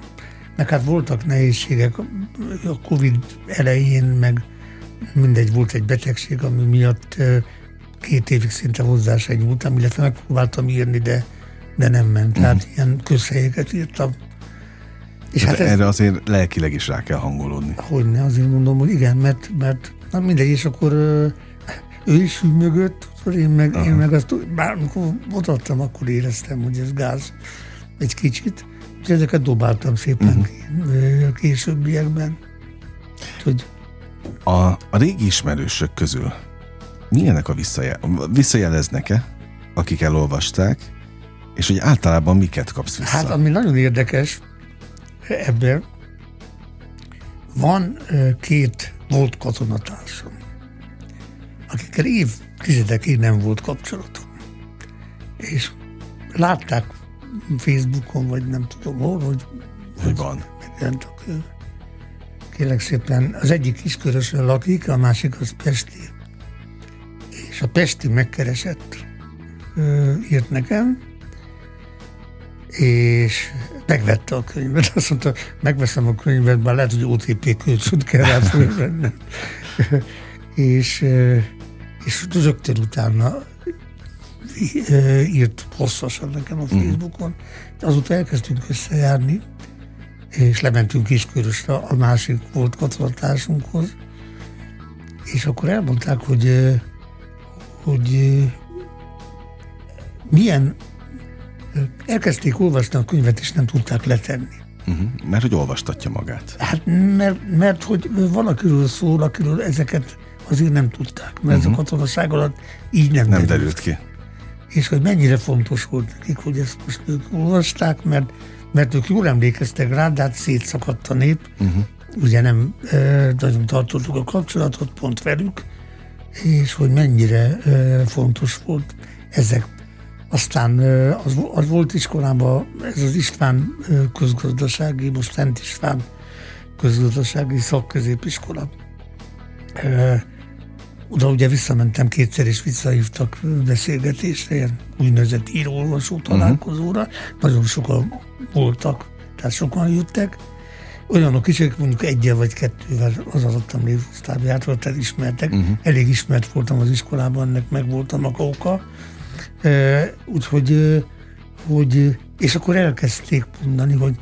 Meg hát voltak nehézségek a Covid elején, meg mindegy, volt egy betegség, ami miatt két évig szinte hozzá se nyúltam, illetve megpróbáltam írni, de, de nem ment. Tehát ilyen közhelyeket írtam. És Hát hát ez, erre azért lelkileg is rá kell hangolódni. hogy ne, azért mondom, hogy igen, mert, mert Na mindegy, és akkor ő is hűmögött, én meg, én meg azt, bár amikor mutattam, akkor éreztem, hogy ez gáz egy kicsit, és ezeket dobáltam szépen uh-huh. későbbiekben. Hogy a, a régi ismerősök közül milyenek a visszajel, visszajeleznek-e, akik elolvasták, és hogy általában miket kapsz vissza? Hát, ami nagyon érdekes ebben, van két volt katonatársam, akikkel év, tizedekig nem volt kapcsolatom. És látták Facebookon, vagy nem tudom hol, hogy, hogy van. A könyv. Kérlek szépen, az egyik kiskörösön lakik, a másik az Pesti. És a Pesti megkeresett, írt nekem, és megvette a könyvet. Azt mondta, megveszem a könyvet, bár lehet, hogy OTP kölcsönt kell rá és, és rögtön utána írt hosszasan nekem a mhm. Facebookon. Azóta elkezdtünk összejárni, és lementünk Kiskörösre a másik volt katonatásunkhoz, és akkor elmondták, hogy, hogy milyen elkezdték olvasni a könyvet, és nem tudták letenni. Uh-huh. Mert hogy olvastatja magát. Hát mert, mert hogy valakiről szól, akiről ezeket azért nem tudták, mert uh-huh. ez a mhm. katonaság alatt így nem, nem derült. derült ki. És hogy mennyire fontos volt nekik, hogy ezt most ők olvasták, mert, mert ők jól emlékeztek rá, de hát szétszakadt a nép. Uh-huh. Ugye nem e, nagyon tartottuk a kapcsolatot pont velük, és hogy mennyire e, fontos volt ezek aztán az, az volt iskolában, ez az István közgazdasági, most Szent István közgazdasági szakközépiskola. Oda ugye visszamentem kétszer, és visszahívtak beszélgetésre, ilyen úgynevezett író-olvasó mhm. találkozóra. Uh-huh. Nagyon sokan voltak, tehát sokan jöttek. Olyanok is, akik mondjuk egyel vagy kettővel az alattam lévő osztályjától elismertek. Uh-huh. Elég ismert voltam az iskolában, ennek meg voltam a kauka úgyhogy, hogy, és akkor elkezdték mondani, hogy,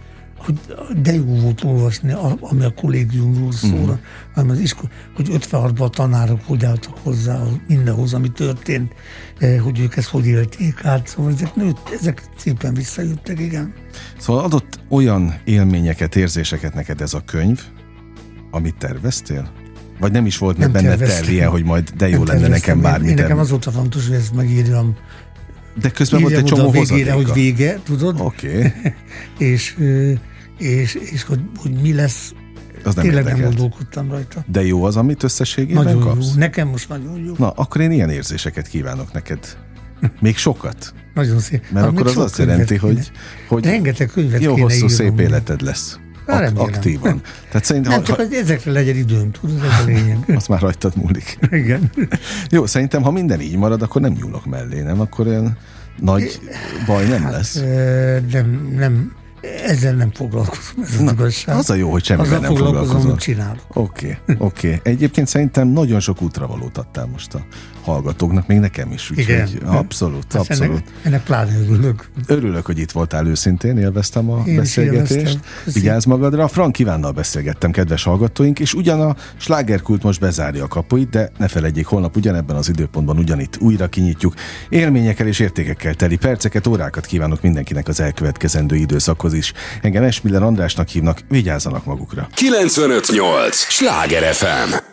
hogy de jó volt olvasni, ami a kollégiumról szól, mm. ami az iskola, hogy 56-ban a tanárok hogy álltak hozzá mindenhoz, ami történt, hogy ők ezt hogy élték át, szóval ezek, nőtt, ezek szépen visszajöttek, igen. Szóval adott olyan élményeket, érzéseket neked ez a könyv, amit terveztél? Vagy nem is volt nem benne ilyen, hogy majd de jó lenne nekem bármi. Én, én nekem az volt a fontos, hogy ezt megírjam de közben volt egy csomó végére, hogy vége, tudod? Oké. Okay. és, és, és hogy, hogy mi lesz, az nem Tényleg érdekelt. nem gondolkodtam rajta. De jó az, amit összességében nagyon kapsz? Jó. Nekem most nagyon jó. Na, akkor én ilyen érzéseket kívánok neked. Még sokat? nagyon szép. Mert hát akkor az azt jelenti, hogy, hogy Rengeteg könyvet jó, hosszú, szép életed lesz. Ak- aktívan. Tehát szerintem, nem, csak ha, hogy ezekre legyen időm, tudod, ez a lényeg. Azt már rajtad múlik. Igen. Jó, szerintem, ha minden így marad, akkor nem nyúlok mellé, nem? Akkor olyan nagy baj nem hát, lesz. Nem, nem, ezzel nem foglalkozom, ez az Na, igazság. Az a jó, hogy semmivel nem foglalkozom. Hogy csinálok. Oké, okay, oké. Okay. Egyébként szerintem nagyon sok útravalót adtál most a hallgatóknak, még nekem is. Úgyhogy Igen. Abszolút, hát abszolút. Ennek, ennek pláne örülök. Örülök, hogy itt voltál őszintén, élveztem a Én beszélgetést. Vigyázz magadra. Frank Kivánnal beszélgettem, kedves hallgatóink, és ugyan a slágerkult most bezárja a kapuit, de ne felejtjék, holnap ugyanebben az időpontban ugyanitt újra kinyitjuk. Élményekkel és értékekkel teli perceket, órákat kívánok mindenkinek az elkövetkezendő időszakhoz is. Engem Esmiller Andrásnak hívnak, vigyázzanak magukra. 958! Sláger FM!